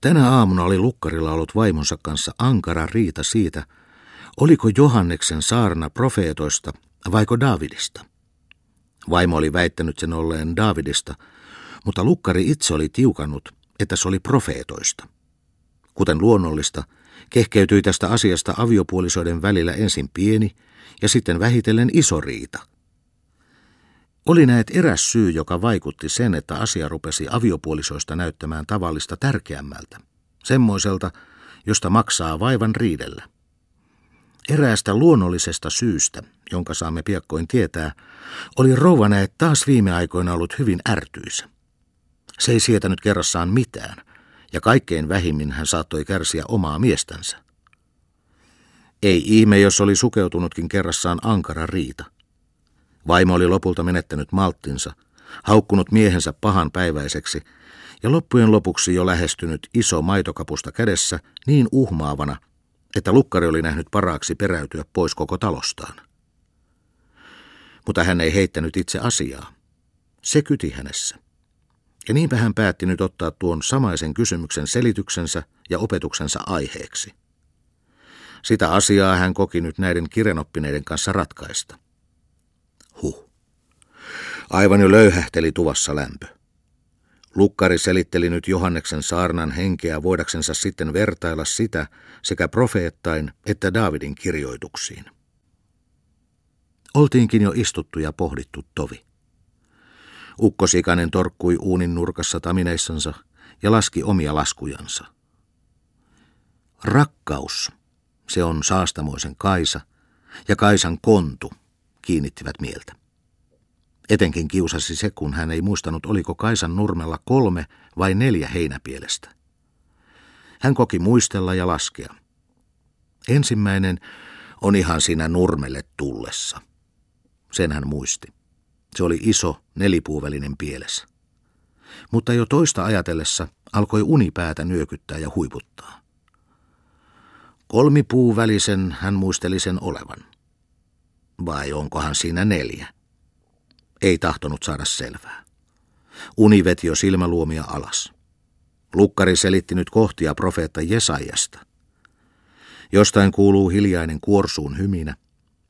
Tänä aamuna oli Lukkarilla ollut vaimonsa kanssa ankara riita siitä, oliko Johanneksen saarna profeetoista vaiko Davidista. Vaimo oli väittänyt sen olleen Davidista, mutta Lukkari itse oli tiukannut, että se oli profeetoista. Kuten luonnollista, kehkeytyi tästä asiasta aviopuolisoiden välillä ensin pieni ja sitten vähitellen iso riita. Oli näet eräs syy, joka vaikutti sen, että asia rupesi aviopuolisoista näyttämään tavallista tärkeämmältä. Semmoiselta, josta maksaa vaivan riidellä. Eräästä luonnollisesta syystä, jonka saamme piakkoin tietää, oli rouva näet taas viime aikoina ollut hyvin ärtyisä. Se ei sietänyt kerrassaan mitään, ja kaikkein vähimmin hän saattoi kärsiä omaa miestänsä. Ei ihme, jos oli sukeutunutkin kerrassaan ankara riita. Vaimo oli lopulta menettänyt malttinsa, haukkunut miehensä pahan päiväiseksi ja loppujen lopuksi jo lähestynyt iso maitokapusta kädessä niin uhmaavana, että lukkari oli nähnyt paraaksi peräytyä pois koko talostaan. Mutta hän ei heittänyt itse asiaa. Se kyti hänessä. Ja niinpä hän päätti nyt ottaa tuon samaisen kysymyksen selityksensä ja opetuksensa aiheeksi. Sitä asiaa hän koki nyt näiden kirjanoppineiden kanssa ratkaista. Huh. Aivan jo löyhähteli tuvassa lämpö. Lukkari selitteli nyt Johanneksen saarnan henkeä voidaksensa sitten vertailla sitä sekä profeettain että Daavidin kirjoituksiin. Oltiinkin jo istuttu ja pohdittu tovi. Ukkosikanen torkkui uunin nurkassa tamineissansa ja laski omia laskujansa. Rakkaus, se on saastamoisen Kaisa, ja Kaisan kontu kiinnittivät mieltä. Etenkin kiusasi se, kun hän ei muistanut, oliko Kaisan nurmella kolme vai neljä heinäpielestä. Hän koki muistella ja laskea. Ensimmäinen on ihan siinä nurmelle tullessa. Sen hän muisti. Se oli iso, nelipuuvälinen pielessä. Mutta jo toista ajatellessa alkoi unipäätä nyökyttää ja huiputtaa. Kolmipuuvälisen hän muisteli sen olevan. Vai onkohan siinä neljä? Ei tahtonut saada selvää. Uni veti jo silmäluomia alas. Lukkari selitti nyt kohtia profeetta Jesajasta. Jostain kuuluu hiljainen kuorsuun hyminä,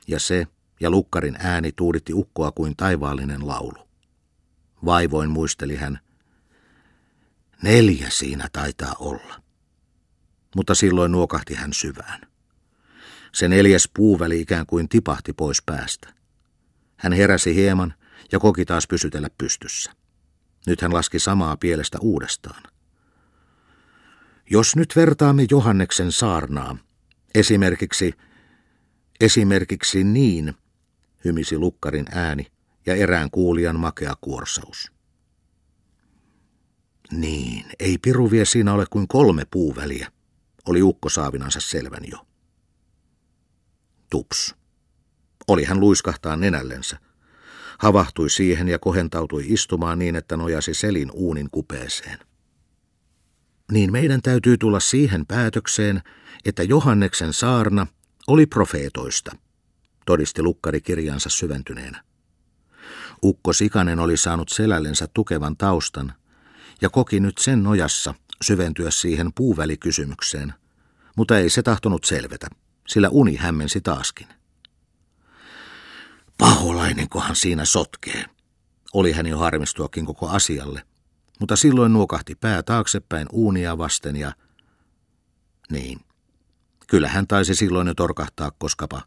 ja se ja Lukkarin ääni tuuditti ukkoa kuin taivaallinen laulu. Vaivoin muisteli hän, neljä siinä taitaa olla. Mutta silloin nuokahti hän syvään. Se neljäs puuväli ikään kuin tipahti pois päästä. Hän heräsi hieman ja koki taas pysytellä pystyssä. Nyt hän laski samaa pielestä uudestaan. Jos nyt vertaamme Johanneksen saarnaa, esimerkiksi, esimerkiksi niin, hymisi lukkarin ääni ja erään kuulijan makea kuorsaus. Niin, ei piru vie siinä ole kuin kolme puuväliä, oli ukko saavinansa selvän jo. Tups. Oli hän luiskahtaa nenällensä. Havahtui siihen ja kohentautui istumaan niin, että nojasi selin uunin kupeeseen. Niin meidän täytyy tulla siihen päätökseen, että Johanneksen saarna oli profeetoista, todisti lukkari kirjansa syventyneenä. Ukko Sikanen oli saanut selällensä tukevan taustan ja koki nyt sen nojassa syventyä siihen puuvälikysymykseen, mutta ei se tahtonut selvetä sillä uni hämmensi taaskin. Paholainenkohan siinä sotkee, oli hän jo harmistuakin koko asialle, mutta silloin nuokahti pää taaksepäin uunia vasten ja... Niin, kyllä hän taisi silloin jo torkahtaa, koskapa...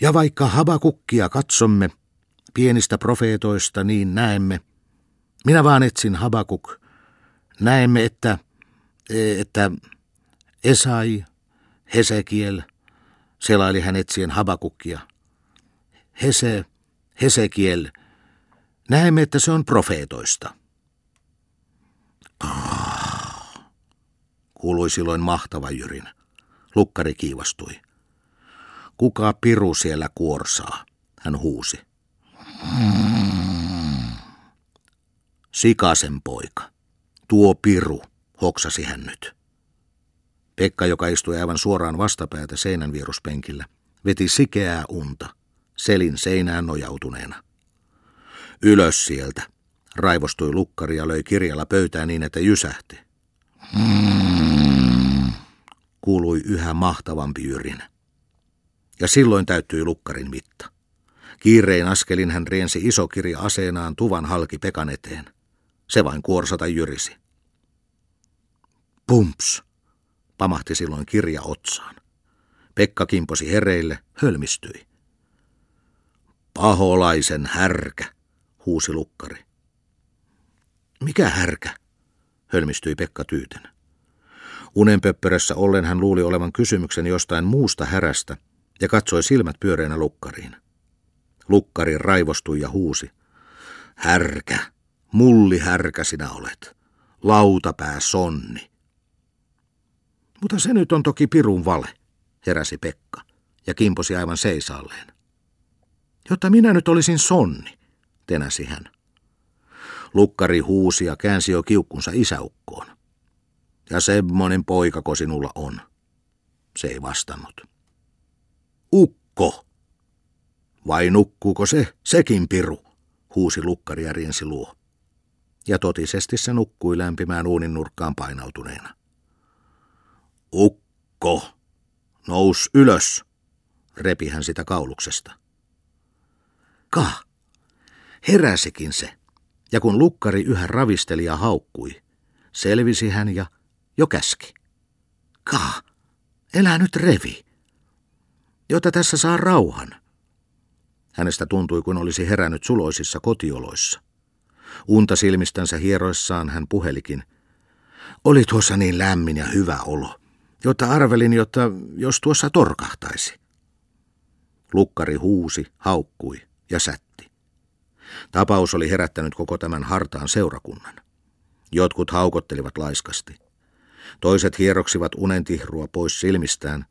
Ja vaikka habakukkia katsomme, pienistä profeetoista niin näemme, minä vaan etsin habakuk, näemme, että, että Esai, Hesekiel, selaili hän etsien Habakukkia. Hese, Hesekiel, näemme, että se on profeetoista. Kuului silloin mahtava jyrin. Lukkari kiivastui. Kuka piru siellä kuorsaa, hän huusi. Sikasen poika. Tuo piru, hoksasi hän nyt. Pekka, joka istui aivan suoraan vastapäätä seinän vieruspenkillä, veti sikeää unta, selin seinään nojautuneena. Ylös sieltä, raivostui lukkari ja löi kirjalla pöytään niin, että jysähti. Kuului yhä mahtavampi yrinä. Ja silloin täyttyi lukkarin mitta. Kiirein askelin hän riensi iso kirja aseenaan tuvan halki Pekan eteen. Se vain kuorsata jyrisi. Pumps, pamahti silloin kirja otsaan. Pekka kimposi hereille, hölmistyi. Paholaisen härkä, huusi lukkari. Mikä härkä? hölmistyi Pekka tyytenä. Unenpöppörössä ollen hän luuli olevan kysymyksen jostain muusta härästä ja katsoi silmät pyöreänä lukkariin. Lukkari raivostui ja huusi. Härkä, mulli härkä sinä olet. Lautapää sonni. Mutta se nyt on toki pirun vale, heräsi Pekka ja kimposi aivan seisaalleen. Jotta minä nyt olisin sonni, tenäsi hän. Lukkari huusi ja käänsi jo kiukkunsa isäukkoon. Ja semmonen poikako sinulla on. Se ei vastannut. Ukko! Vai nukkuuko se, sekin piru? huusi lukkari ja riensi luo. Ja totisesti se nukkui lämpimään uunin nurkkaan painautuneena. Ukko! Nous ylös! repi hän sitä kauluksesta. Ka! Heräsikin se, ja kun lukkari yhä ravisteli ja haukkui, selvisi hän ja jo käski. Ka! Elä nyt revi! Jota tässä saa rauhan. Hänestä tuntui, kun olisi herännyt suloisissa kotioloissa. Unta silmistänsä hieroissaan hän puhelikin. Oli tuossa niin lämmin ja hyvä olo jotta arvelin, jotta jos tuossa torkahtaisi. Lukkari huusi, haukkui ja sätti. Tapaus oli herättänyt koko tämän hartaan seurakunnan. Jotkut haukottelivat laiskasti. Toiset hieroksivat unentihrua pois silmistään,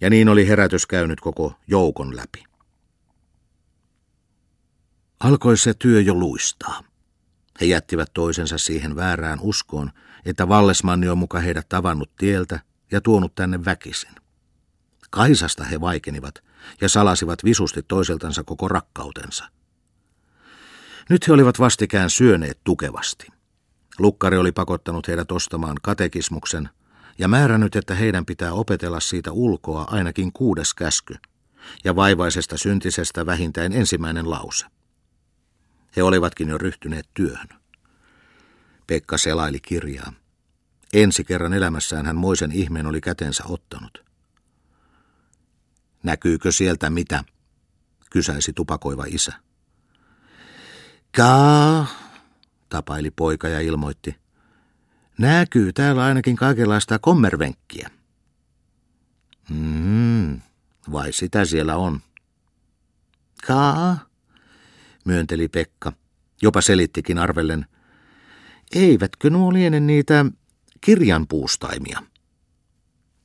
ja niin oli herätys käynyt koko joukon läpi. Alkoi se työ jo luistaa. He jättivät toisensa siihen väärään uskoon, että Vallesmanni on muka heidät tavannut tieltä ja tuonut tänne väkisin. Kaisasta he vaikenivat ja salasivat visusti toiseltansa koko rakkautensa. Nyt he olivat vastikään syöneet tukevasti. Lukkari oli pakottanut heidät ostamaan katekismuksen ja määrännyt, että heidän pitää opetella siitä ulkoa ainakin kuudes käsky ja vaivaisesta syntisestä vähintään ensimmäinen lause. He olivatkin jo ryhtyneet työhön. Pekka selaili kirjaa. Ensi kerran elämässään hän moisen ihmeen oli kätensä ottanut. Näkyykö sieltä mitä? kysäisi tupakoiva isä. Kaa, tapaili poika ja ilmoitti. Näkyy täällä ainakin kaikenlaista kommervenkkiä. Mm, vai sitä siellä on. Kaa, myönteli Pekka. Jopa selittikin arvellen. Eivätkö nuo liene niitä kirjanpuustaimia.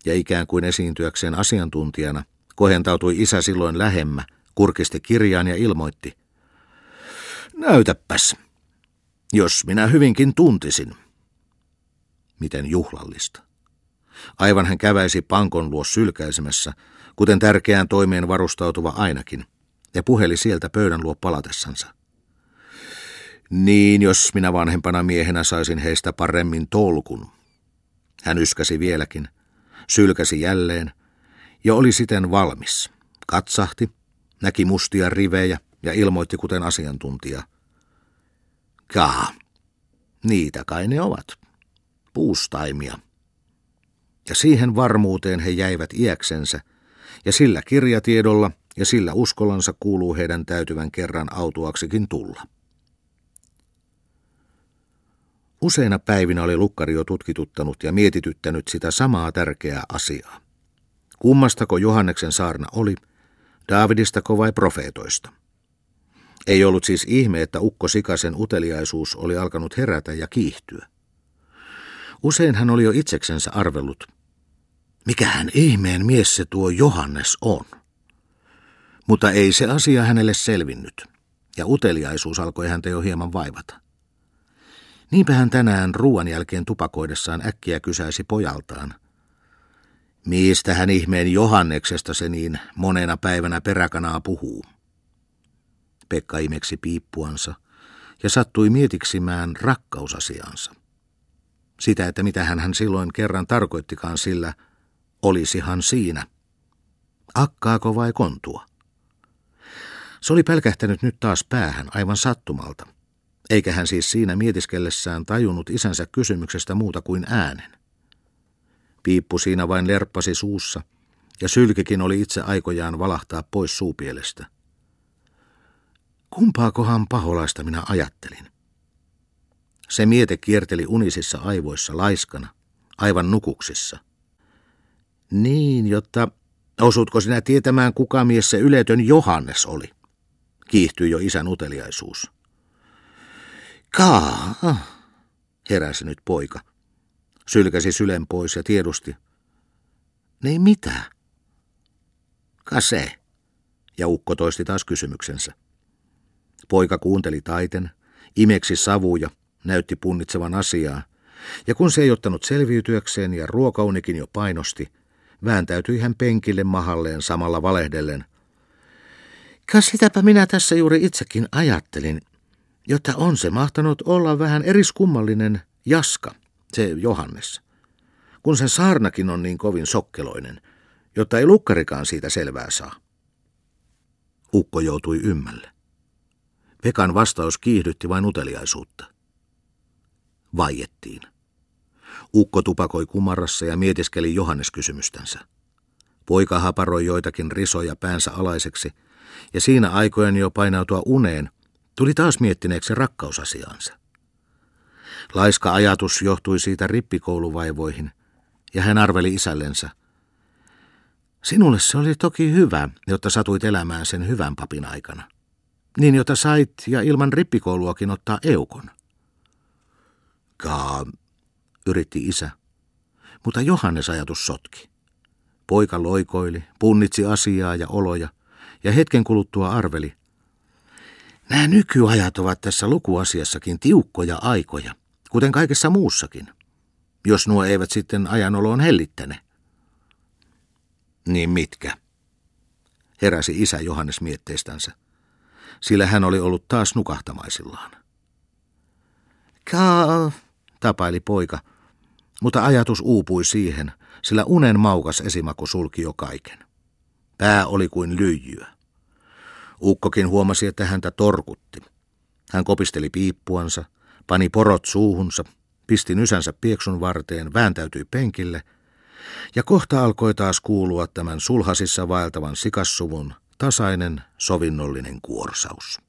Ja ikään kuin esiintyäkseen asiantuntijana kohentautui isä silloin lähemmä, kurkisti kirjaan ja ilmoitti. Näytäpäs, jos minä hyvinkin tuntisin. Miten juhlallista. Aivan hän käväisi pankon luo sylkäisemässä, kuten tärkeään toimeen varustautuva ainakin, ja puheli sieltä pöydän luo palatessansa. Niin, jos minä vanhempana miehenä saisin heistä paremmin tolkun, hän yskäsi vieläkin, sylkäsi jälleen ja oli siten valmis. Katsahti, näki mustia rivejä ja ilmoitti kuten asiantuntija. Kaa, niitä kai ne ovat. Puustaimia. Ja siihen varmuuteen he jäivät iäksensä, ja sillä kirjatiedolla ja sillä uskollansa kuuluu heidän täytyvän kerran autuaksikin tulla. Useina päivinä oli lukkari jo tutkituttanut ja mietityttänyt sitä samaa tärkeää asiaa. Kummastako Johanneksen saarna oli, Daavidistako vai profeetoista? Ei ollut siis ihme, että Ukko Sikasen uteliaisuus oli alkanut herätä ja kiihtyä. Usein hän oli jo itseksensä arvellut, mikähän ihmeen mies se tuo Johannes on. Mutta ei se asia hänelle selvinnyt, ja uteliaisuus alkoi häntä jo hieman vaivata. Niinpä hän tänään ruoan jälkeen tupakoidessaan äkkiä kysäisi pojaltaan. Mistä hän ihmeen Johanneksesta se niin monena päivänä peräkanaa puhuu? Pekka imeksi piippuansa ja sattui mietiksimään rakkausasiansa. Sitä, että mitä hän silloin kerran tarkoittikaan sillä, olisihan siinä. Akkaako vai kontua? Se oli pelkähtänyt nyt taas päähän aivan sattumalta, eikä hän siis siinä mietiskellessään tajunnut isänsä kysymyksestä muuta kuin äänen. Piippu siinä vain lerppasi suussa, ja sylkikin oli itse aikojaan valahtaa pois suupielestä. Kumpaakohan paholaista minä ajattelin? Se miete kierteli unisissa aivoissa laiskana, aivan nukuksissa. Niin, jotta osuutko sinä tietämään, kuka mies se yletön Johannes oli? Kiihtyi jo isän uteliaisuus. Kaa, heräsi nyt poika. Sylkäsi sylen pois ja tiedusti. Niin mitä? Kase. Ja ukko toisti taas kysymyksensä. Poika kuunteli taiten, imeksi savuja, näytti punnitsevan asiaa, ja kun se ei ottanut selviytyäkseen ja ruokaunikin jo painosti, vääntäytyi hän penkille mahalleen samalla valehdellen. Kas sitäpä minä tässä juuri itsekin ajattelin, jotta on se mahtanut olla vähän eriskummallinen jaska, se Johannes. Kun sen saarnakin on niin kovin sokkeloinen, jotta ei lukkarikaan siitä selvää saa. Ukko joutui ymmälle. Pekan vastaus kiihdytti vain uteliaisuutta. Vaiettiin. Ukko tupakoi kumarassa ja mietiskeli Johannes kysymystänsä. Poika haparoi joitakin risoja päänsä alaiseksi, ja siinä aikojen jo painautua uneen, tuli taas miettineeksi rakkausasiaansa. Laiska ajatus johtui siitä rippikouluvaivoihin, ja hän arveli isällensä. Sinulle se oli toki hyvä, jotta satuit elämään sen hyvän papin aikana. Niin, jota sait ja ilman rippikouluakin ottaa eukon. Kaa, yritti isä, mutta Johannes ajatus sotki. Poika loikoili, punnitsi asiaa ja oloja, ja hetken kuluttua arveli. Nämä nykyajat ovat tässä lukuasiassakin tiukkoja aikoja, kuten kaikessa muussakin, jos nuo eivät sitten ajanoloon hellittäne. Niin mitkä? Heräsi isä Johannes mietteistänsä, sillä hän oli ollut taas nukahtamaisillaan. Kaa, tapaili poika, mutta ajatus uupui siihen, sillä unen maukas esimaku sulki jo kaiken. Pää oli kuin lyijyä. Ukkokin huomasi, että häntä torkutti. Hän kopisteli piippuansa, pani porot suuhunsa, pisti nysänsä pieksun varteen, vääntäytyi penkille, ja kohta alkoi taas kuulua tämän sulhasissa vaeltavan sikassuvun tasainen sovinnollinen kuorsaus.